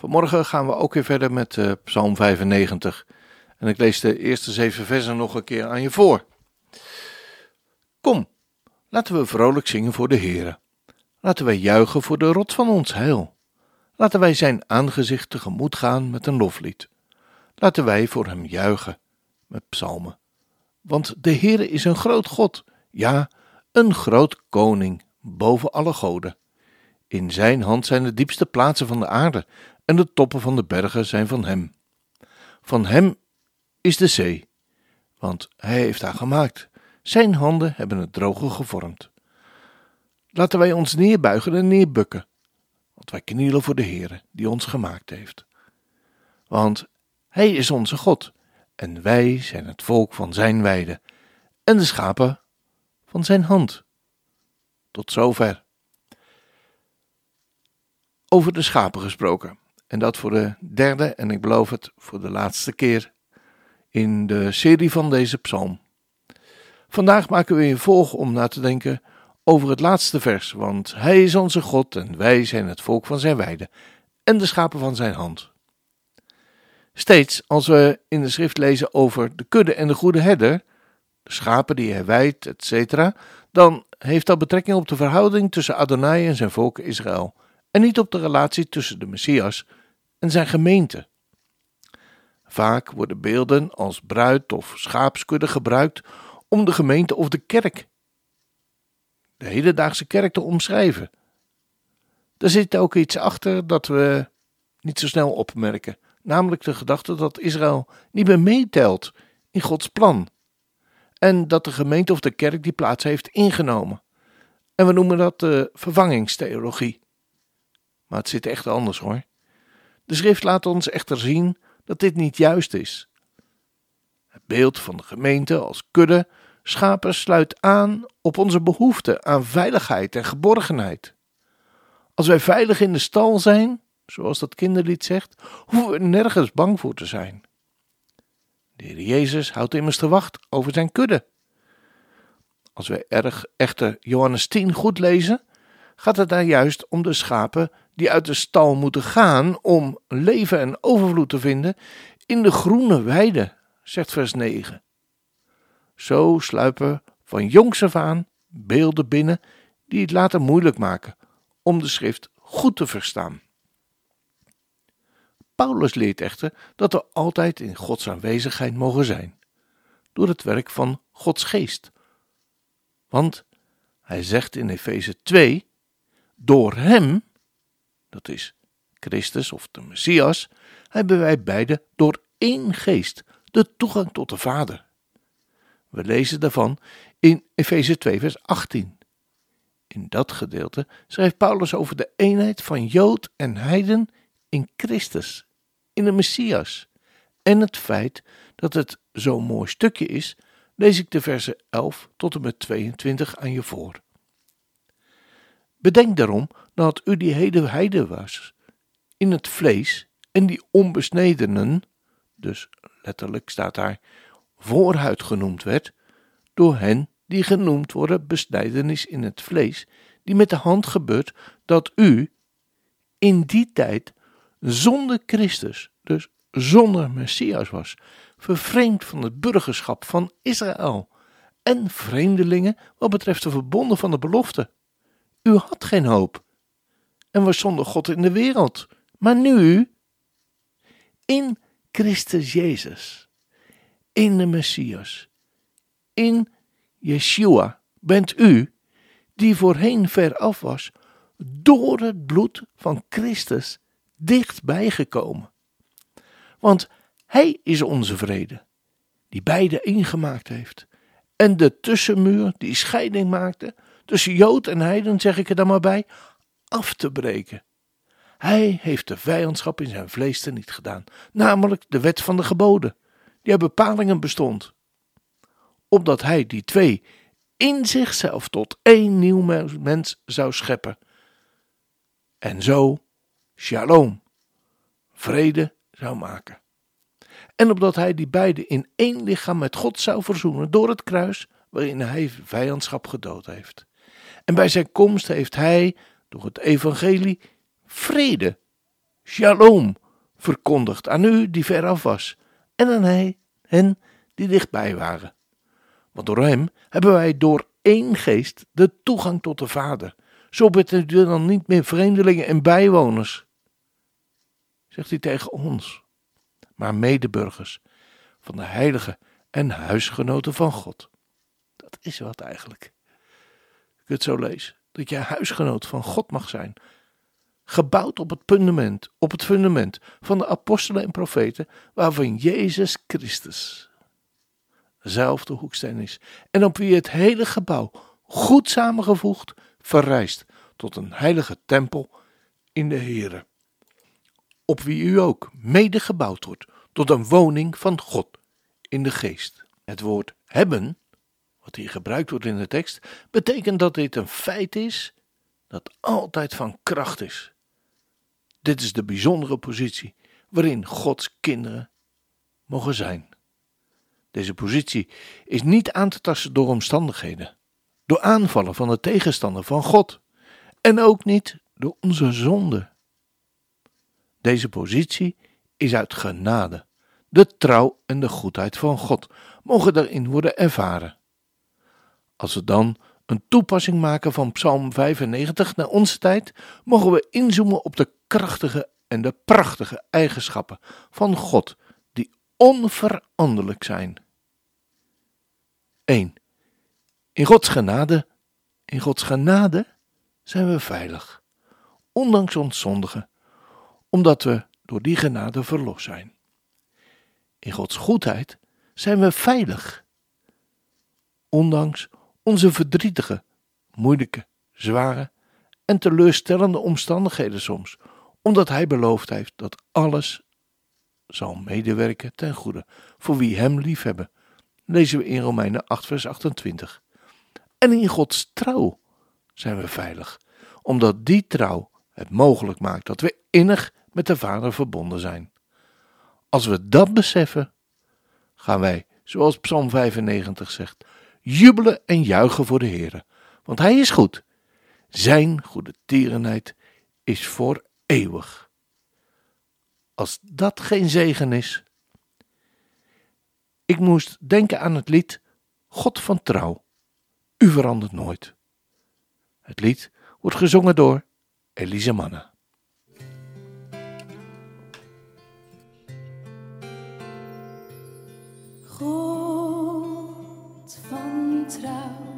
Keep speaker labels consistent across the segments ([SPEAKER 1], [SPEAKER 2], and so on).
[SPEAKER 1] Vanmorgen gaan we ook weer verder met uh, Psalm 95. En ik lees de eerste zeven versen nog een keer aan je voor. Kom, laten we vrolijk zingen voor de Heere. Laten wij juichen voor de rot van ons heil. Laten wij zijn aangezicht tegemoet gaan met een loflied. Laten wij voor hem juichen met psalmen. Want de Heere is een groot God, ja, een groot koning boven alle goden. In zijn hand zijn de diepste plaatsen van de aarde en de toppen van de bergen zijn van hem. Van hem is de zee, want hij heeft haar gemaakt. Zijn handen hebben het droge gevormd. Laten wij ons neerbuigen en neerbukken, want wij knielen voor de Heere die ons gemaakt heeft. Want hij is onze God, en wij zijn het volk van zijn weide, en de schapen van zijn hand. Tot zover. Over de schapen gesproken. En dat voor de derde, en ik beloof het voor de laatste keer in de serie van deze psalm. Vandaag maken we een volg om na te denken over het laatste vers, want Hij is onze God en wij zijn het volk van zijn weide en de schapen van zijn hand. Steeds als we in de schrift lezen over de kudde en de goede herder, de schapen die hij wijdt, etc., dan heeft dat betrekking op de verhouding tussen Adonai en zijn volk Israël en niet op de relatie tussen de Messias en zijn gemeente. Vaak worden beelden als bruid of schaapskudde gebruikt om de gemeente of de kerk, de hedendaagse kerk, te omschrijven. Er zit ook iets achter dat we niet zo snel opmerken, namelijk de gedachte dat Israël niet meer meetelt in Gods plan en dat de gemeente of de kerk die plaats heeft ingenomen. En we noemen dat de vervangingstheologie. Maar het zit echt anders hoor. De schrift laat ons echter zien dat dit niet juist is. Het beeld van de gemeente als kudde schapen sluit aan op onze behoefte aan veiligheid en geborgenheid. Als wij veilig in de stal zijn, zoals dat kinderlied zegt, hoeven we nergens bang voor te zijn. De Heer Jezus houdt immers te wacht over zijn kudde. Als wij erg echter Johannes 10 goed lezen, gaat het daar juist om de schapen die uit de stal moeten gaan om leven en overvloed te vinden in de groene weide, zegt vers 9. Zo sluipen van jongs af aan beelden binnen die het later moeilijk maken om de schrift goed te verstaan. Paulus leert echter dat we altijd in Gods aanwezigheid mogen zijn, door het werk van Gods geest. Want hij zegt in Efeze 2: Door hem dat is Christus of de Messias, hebben wij beide door één geest de toegang tot de Vader. We lezen daarvan in Efeze 2, vers 18. In dat gedeelte schrijft Paulus over de eenheid van Jood en Heiden in Christus, in de Messias. En het feit dat het zo'n mooi stukje is, lees ik de versen 11 tot en met 22 aan je voor. Bedenk daarom dat u die hele heide was, in het vlees, en die onbesnedenen, dus letterlijk staat daar voorhuid genoemd werd, door hen die genoemd worden besnijdenis in het vlees, die met de hand gebeurt, dat u in die tijd zonder Christus, dus zonder Messias was, vervreemd van het burgerschap van Israël en vreemdelingen wat betreft de verbonden van de belofte. U had geen hoop en was zonder God in de wereld. Maar nu, in Christus Jezus, in de Messias, in Yeshua, bent u, die voorheen ver af was, door het bloed van Christus dichtbij gekomen. Want Hij is onze vrede, die beide ingemaakt heeft. En de tussenmuur die scheiding maakte tussen Jood en Heiden, zeg ik er dan maar bij, af te breken. Hij heeft de vijandschap in zijn vlees niet gedaan, namelijk de wet van de geboden, die uit bepalingen bestond. Opdat hij die twee in zichzelf tot één nieuw mens zou scheppen. En zo, shalom, vrede zou maken. En opdat hij die beide in één lichaam met God zou verzoenen door het kruis waarin hij vijandschap gedood heeft. En bij zijn komst heeft hij, door het evangelie, vrede, shalom, verkondigd aan u die veraf was en aan hij, hen die dichtbij waren. Want door hem hebben wij door één geest de toegang tot de Vader. Zo bent u dan niet meer vreemdelingen en bijwoners, zegt hij tegen ons, maar medeburgers van de heilige en huisgenoten van God. Dat is wat eigenlijk. Ik het zo lees, dat jij huisgenoot van God mag zijn, gebouwd op het fundament, op het fundament van de apostelen en profeten, waarvan Jezus Christus zelf de hoeksteen is, en op wie het hele gebouw, goed samengevoegd, verrijst tot een heilige tempel in de Here, op wie u ook mede gebouwd wordt tot een woning van God in de geest. Het woord hebben, wat hier gebruikt wordt in de tekst, betekent dat dit een feit is dat altijd van kracht is. Dit is de bijzondere positie waarin Gods kinderen mogen zijn. Deze positie is niet aan te tasten door omstandigheden, door aanvallen van de tegenstander van God en ook niet door onze zonde. Deze positie is uit genade. De trouw en de goedheid van God mogen daarin worden ervaren. Als we dan een toepassing maken van Psalm 95 naar onze tijd, mogen we inzoomen op de krachtige en de prachtige eigenschappen van God, die onveranderlijk zijn. 1. In Gods genade, in Gods genade zijn we veilig, ondanks ons zondigen, omdat we door die genade verlost zijn. In Gods goedheid zijn we veilig, ondanks onze verdrietige, moeilijke, zware en teleurstellende omstandigheden soms, omdat Hij beloofd heeft dat alles zal medewerken ten goede voor wie Hem liefhebben. Lezen we in Romeinen 8, vers 28. En in Gods trouw zijn we veilig, omdat die trouw het mogelijk maakt dat we innig met de Vader verbonden zijn. Als we dat beseffen, gaan wij, zoals Psalm 95 zegt, jubelen en juichen voor de Heer. want Hij is goed. Zijn goede tierenheid is voor eeuwig. Als dat geen zegen is. Ik moest denken aan het lied God van trouw, u verandert nooit. Het lied wordt gezongen door Elise Manna. vertrouwt.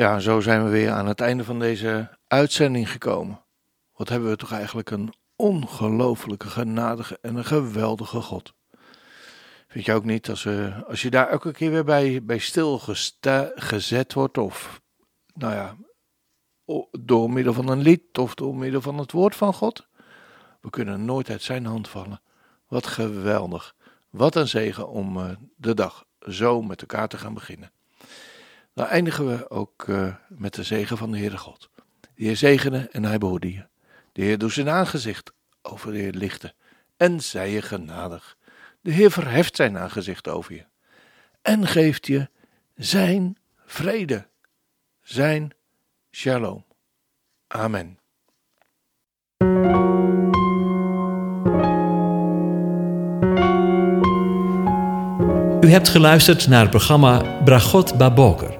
[SPEAKER 1] Ja, zo zijn we weer aan het einde van deze uitzending gekomen. Wat hebben we toch eigenlijk een ongelooflijke, genadige en een geweldige God. Vind je ook niet, als, we, als je daar elke keer weer bij, bij stilgezet wordt, of nou ja, door middel van een lied of door middel van het woord van God, we kunnen nooit uit zijn hand vallen. Wat geweldig. Wat een zegen om uh, de dag zo met elkaar te gaan beginnen. Dan eindigen we ook uh, met de zegen van de Heere God. De Heer zegene en hij behoede je. De Heer doet zijn aangezicht over de Heer lichten en zij je genadig. De Heer verheft zijn aangezicht over je en geeft je zijn vrede, zijn shalom. Amen.
[SPEAKER 2] U hebt geluisterd naar het programma Bragot Baboker.